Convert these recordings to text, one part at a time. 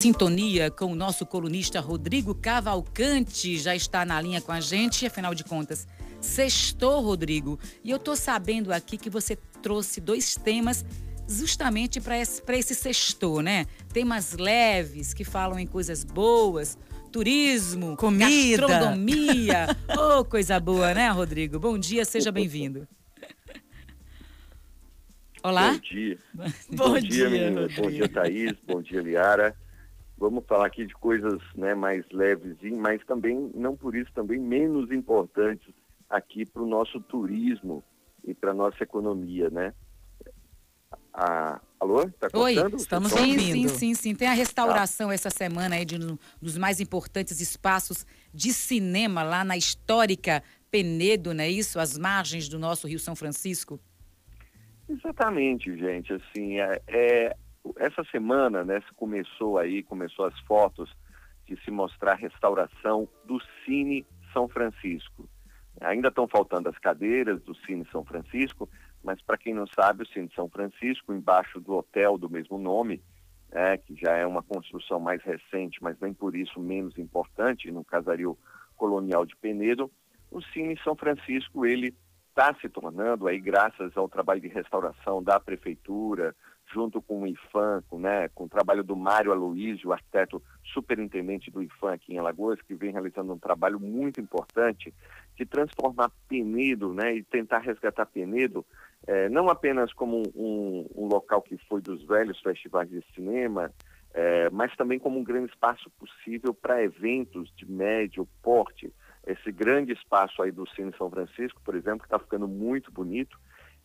sintonia com o nosso colunista Rodrigo Cavalcante, já está na linha com a gente, afinal de contas, sextou, Rodrigo. E eu estou sabendo aqui que você trouxe dois temas justamente para esse, esse sextor, né? Temas leves, que falam em coisas boas, turismo, comida, gastronomia. oh, coisa boa, né, Rodrigo? Bom dia, seja bem-vindo. Olá. Bom dia. Bom, Bom dia, dia, meninas. Bom dia, Thaís. Bom dia, Liara. Vamos falar aqui de coisas né, mais leves, mas também, não por isso, também menos importantes aqui para o nosso turismo e para a nossa economia, né? Ah, alô? Tá Oi, cortando? estamos sim, estão sim, ouvindo? sim, sim. Tem a restauração essa semana aí de um dos mais importantes espaços de cinema lá na histórica Penedo, não é isso? As margens do nosso Rio São Francisco. Exatamente, gente. Assim, é, é- essa semana, né, começou aí, começou as fotos de se mostrar a restauração do Cine São Francisco. Ainda estão faltando as cadeiras do Cine São Francisco, mas para quem não sabe, o Cine São Francisco, embaixo do hotel do mesmo nome, é, que já é uma construção mais recente, mas nem por isso menos importante, no casario colonial de Penedo, o Cine São Francisco, ele está se tornando aí, graças ao trabalho de restauração da prefeitura, junto com o IFAM, com, né, com o trabalho do Mário Aloysio, arquiteto superintendente do IFAM aqui em Alagoas, que vem realizando um trabalho muito importante de transformar Penedo, né, e tentar resgatar Penedo, eh, não apenas como um, um local que foi dos velhos festivais de cinema, eh, mas também como um grande espaço possível para eventos de médio porte. Esse grande espaço aí do Cine São Francisco, por exemplo, que está ficando muito bonito,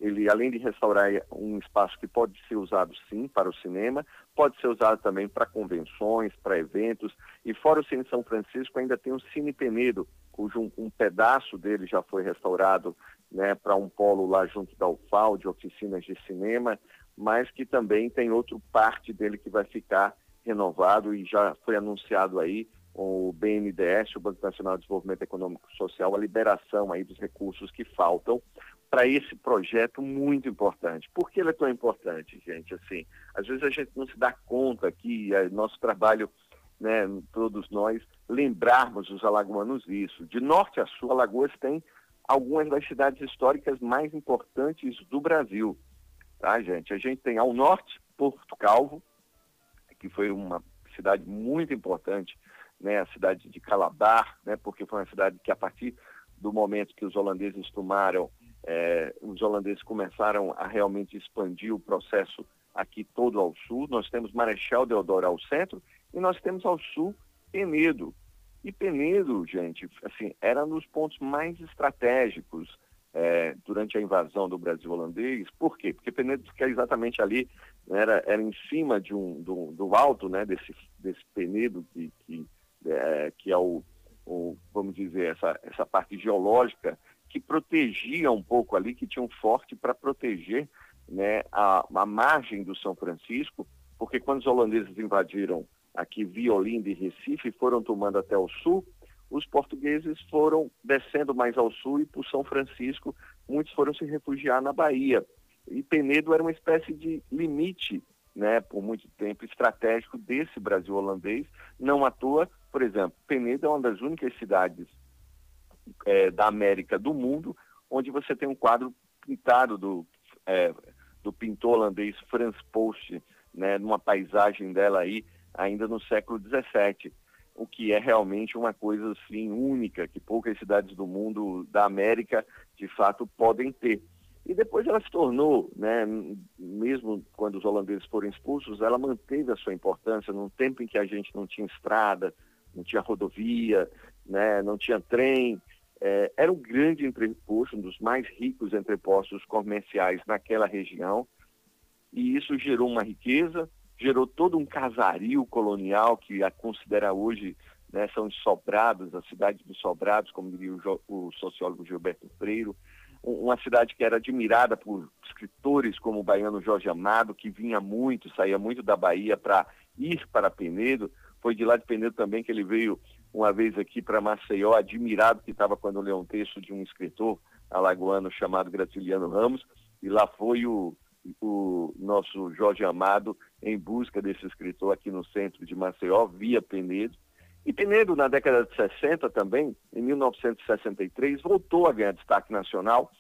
ele, além de restaurar um espaço que pode ser usado sim para o cinema, pode ser usado também para convenções, para eventos. E fora o Cine São Francisco, ainda tem o Cine Penedo, cujo um, um pedaço dele já foi restaurado né, para um polo lá junto da UFAL, de oficinas de cinema, mas que também tem outra parte dele que vai ficar renovado e já foi anunciado aí o BNDES, o Banco Nacional de Desenvolvimento Econômico e Social, a liberação aí dos recursos que faltam para esse projeto muito importante. Por que ele é tão importante, gente? Assim, às vezes a gente não se dá conta que é nosso trabalho, né, todos nós, lembrarmos os alagoanos isso. De norte a sul, Alagoas tem algumas das cidades históricas mais importantes do Brasil. Tá, gente? A gente tem ao norte, Porto Calvo, que foi uma cidade muito importante, né, a cidade de Calabar, né, porque foi uma cidade que a partir do momento que os holandeses tomaram é, os holandeses começaram a realmente expandir o processo aqui todo ao sul. Nós temos Marechal Deodoro ao centro e nós temos ao sul Penedo. E Penedo, gente, assim, era dos pontos mais estratégicos é, durante a invasão do Brasil holandês. Por quê? Porque Penedo fica exatamente ali, era, era em cima de um, do, do alto né, desse, desse Penedo, que, que, é, que é o, o, vamos dizer, essa, essa parte geológica que protegia um pouco ali, que tinha um forte para proteger né, a, a, margem do São Francisco, porque quando os holandeses invadiram aqui via Olinda e Recife, foram tomando até o sul, os portugueses foram descendo mais ao sul e por São Francisco, muitos foram se refugiar na Bahia. E Penedo era uma espécie de limite, né, por muito tempo, estratégico desse Brasil holandês. Não à toa, por exemplo, Penedo é uma das únicas cidades é, da América do mundo, onde você tem um quadro pintado do, é, do pintor holandês Frans Post, né, numa paisagem dela aí, ainda no século XVII, o que é realmente uma coisa assim única, que poucas cidades do mundo da América, de fato, podem ter. E depois ela se tornou, né, mesmo quando os holandeses foram expulsos, ela manteve a sua importância num tempo em que a gente não tinha estrada, não tinha rodovia, né, não tinha trem, é, era um grande entreposto, um dos mais ricos entrepostos comerciais naquela região, e isso gerou uma riqueza, gerou todo um casario colonial que a considera hoje, né, são os sobrados, a cidade dos sobrados, como diria o, o sociólogo Gilberto Freire, uma cidade que era admirada por escritores como o baiano Jorge Amado, que vinha muito, saía muito da Bahia para ir para Penedo, foi de lá de Penedo também que ele veio uma vez aqui para Maceió, admirado que estava quando leu um texto de um escritor alagoano chamado Graciliano Ramos, e lá foi o, o nosso Jorge Amado em busca desse escritor aqui no centro de Maceió, via Penedo. E Penedo, na década de 60 também, em 1963, voltou a ganhar destaque nacional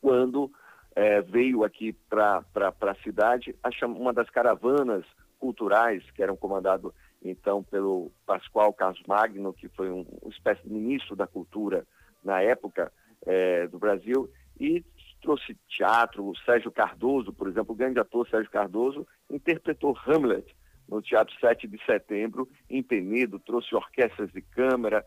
quando é, veio aqui para a cidade uma das caravanas culturais que eram comandado então pelo Pascoal Carlos Magno, que foi um, uma espécie de ministro da cultura na época é, do Brasil, e trouxe teatro. O Sérgio Cardoso, por exemplo, o grande ator Sérgio Cardoso, interpretou Hamlet no Teatro 7 de Setembro, em Penedo, trouxe orquestras de câmara.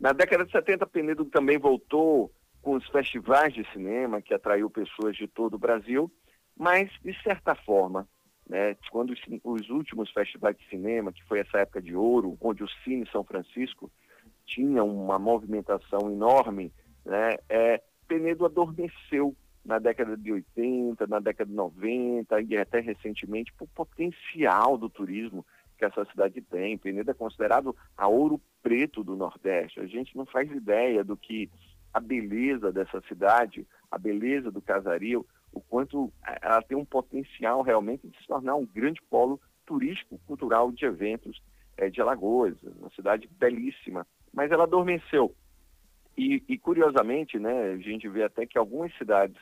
Na década de 70, Penedo também voltou com os festivais de cinema, que atraiu pessoas de todo o Brasil, mas, de certa forma, né, quando os, os últimos festivais de cinema, que foi essa época de ouro, onde o Cine São Francisco tinha uma movimentação enorme, né, é, Penedo adormeceu na década de 80, na década de 90 e até recentemente por potencial do turismo que essa cidade tem. Penedo é considerado a ouro preto do Nordeste. A gente não faz ideia do que a beleza dessa cidade, a beleza do Casario, o quanto ela tem um potencial realmente de se tornar um grande polo turístico, cultural de eventos é, de Alagoas, uma cidade belíssima. Mas ela adormeceu. E, e, curiosamente, né, a gente vê até que algumas cidades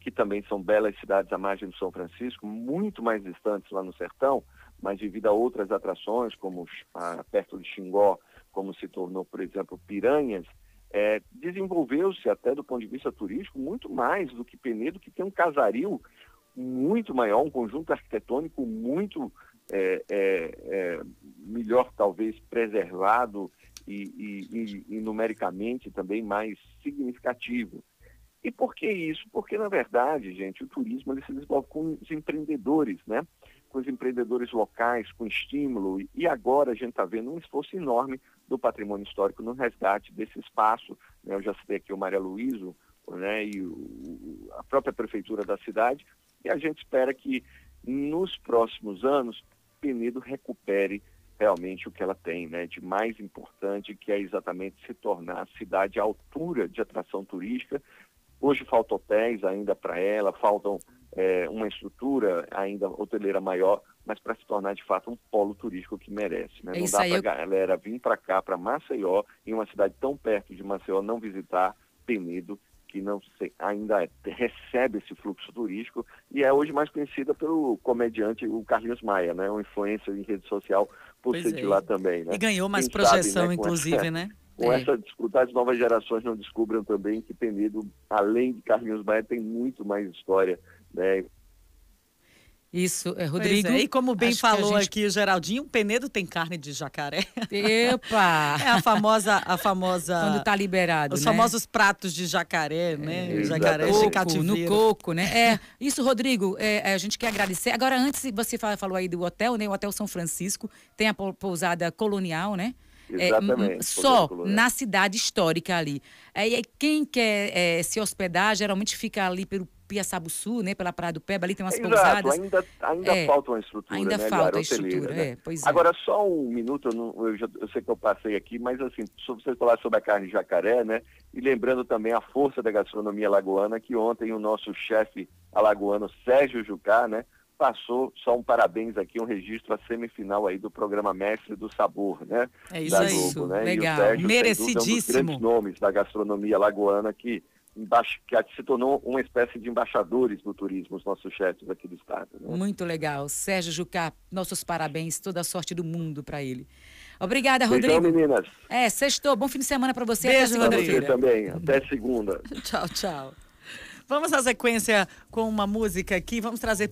que também são belas cidades à margem do São Francisco, muito mais distantes lá no sertão, mas devido a outras atrações, como a, perto de Xingó, como se tornou, por exemplo, Piranhas, é, desenvolveu-se até do ponto de vista turístico muito mais do que Penedo, que tem um casario muito maior, um conjunto arquitetônico muito é, é, é melhor, talvez, preservado e, e, e, e numericamente também mais significativo. E por que isso? Porque, na verdade, gente, o turismo ele se desenvolve com os empreendedores, né? Com os empreendedores locais, com estímulo. E agora a gente está vendo um esforço enorme do patrimônio histórico no resgate desse espaço. Né? Eu já citei aqui o Maria Luíso né? e o, a própria prefeitura da cidade. E a gente espera que nos próximos anos Penedo recupere realmente o que ela tem né, de mais importante, que é exatamente se tornar a cidade à altura de atração turística, Hoje faltam hotéis ainda para ela, faltam é, uma estrutura ainda hoteleira maior, mas para se tornar de fato um polo turístico que merece. Né? É não dá para a eu... galera vir para cá, para Maceió, em uma cidade tão perto de Maceió, não visitar Penedo, que não ainda é, recebe esse fluxo turístico e é hoje mais conhecida pelo comediante o Carlinhos Maia, né? uma influência em rede social por pois ser é. de lá também. Né? E ganhou mais Quem projeção, sabe, né, inclusive, essa... né? com é. essa disputa, as novas gerações não descubram também que Penedo, além de Carlinhos Maia, tem muito mais história, né? Isso, é, Rodrigo. É. E como bem falou gente... aqui o Geraldinho, Penedo tem carne de jacaré. Epa! É a famosa, a famosa. Quando está liberado, Os né? famosos pratos de jacaré, né? É, jacaré de cativeiro. No coco, né? É, isso, Rodrigo, é, é, a gente quer agradecer. Agora, antes, você falou aí do hotel, né? O Hotel São Francisco, tem a pousada colonial, né? Exatamente. É, só na cidade histórica ali. É, quem quer é, se hospedar, geralmente fica ali pelo Piaçabuçu, né, pela Praia do Peba, ali tem umas Exato, pousadas. ainda, ainda é, falta uma estrutura, Ainda né, falta estrutura, né? é, pois é. Agora, só um minuto, eu, não, eu, já, eu, sei que eu passei aqui, mas assim, sobre você falar sobre a carne de jacaré, né, e lembrando também a força da gastronomia alagoana, que ontem o nosso chefe alagoano, Sérgio Jucá, né, passou só um parabéns aqui, um registro a semifinal aí do programa Mestre do Sabor, né? É isso da aí, Globo, né? legal, Sérgio, merecidíssimo. É um dos grandes nomes da gastronomia lagoana que, que se tornou uma espécie de embaixadores do turismo, os nossos chefes aqui do estado. Né? Muito legal. Sérgio Jucá, nossos parabéns, toda a sorte do mundo para ele. Obrigada, Beijão, Rodrigo. meninas. É, sextou. Bom fim de semana para você. Beijo, até Você também. Até segunda. tchau, tchau. Vamos à sequência com uma música aqui. Vamos trazer